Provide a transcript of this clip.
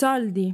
Soldi.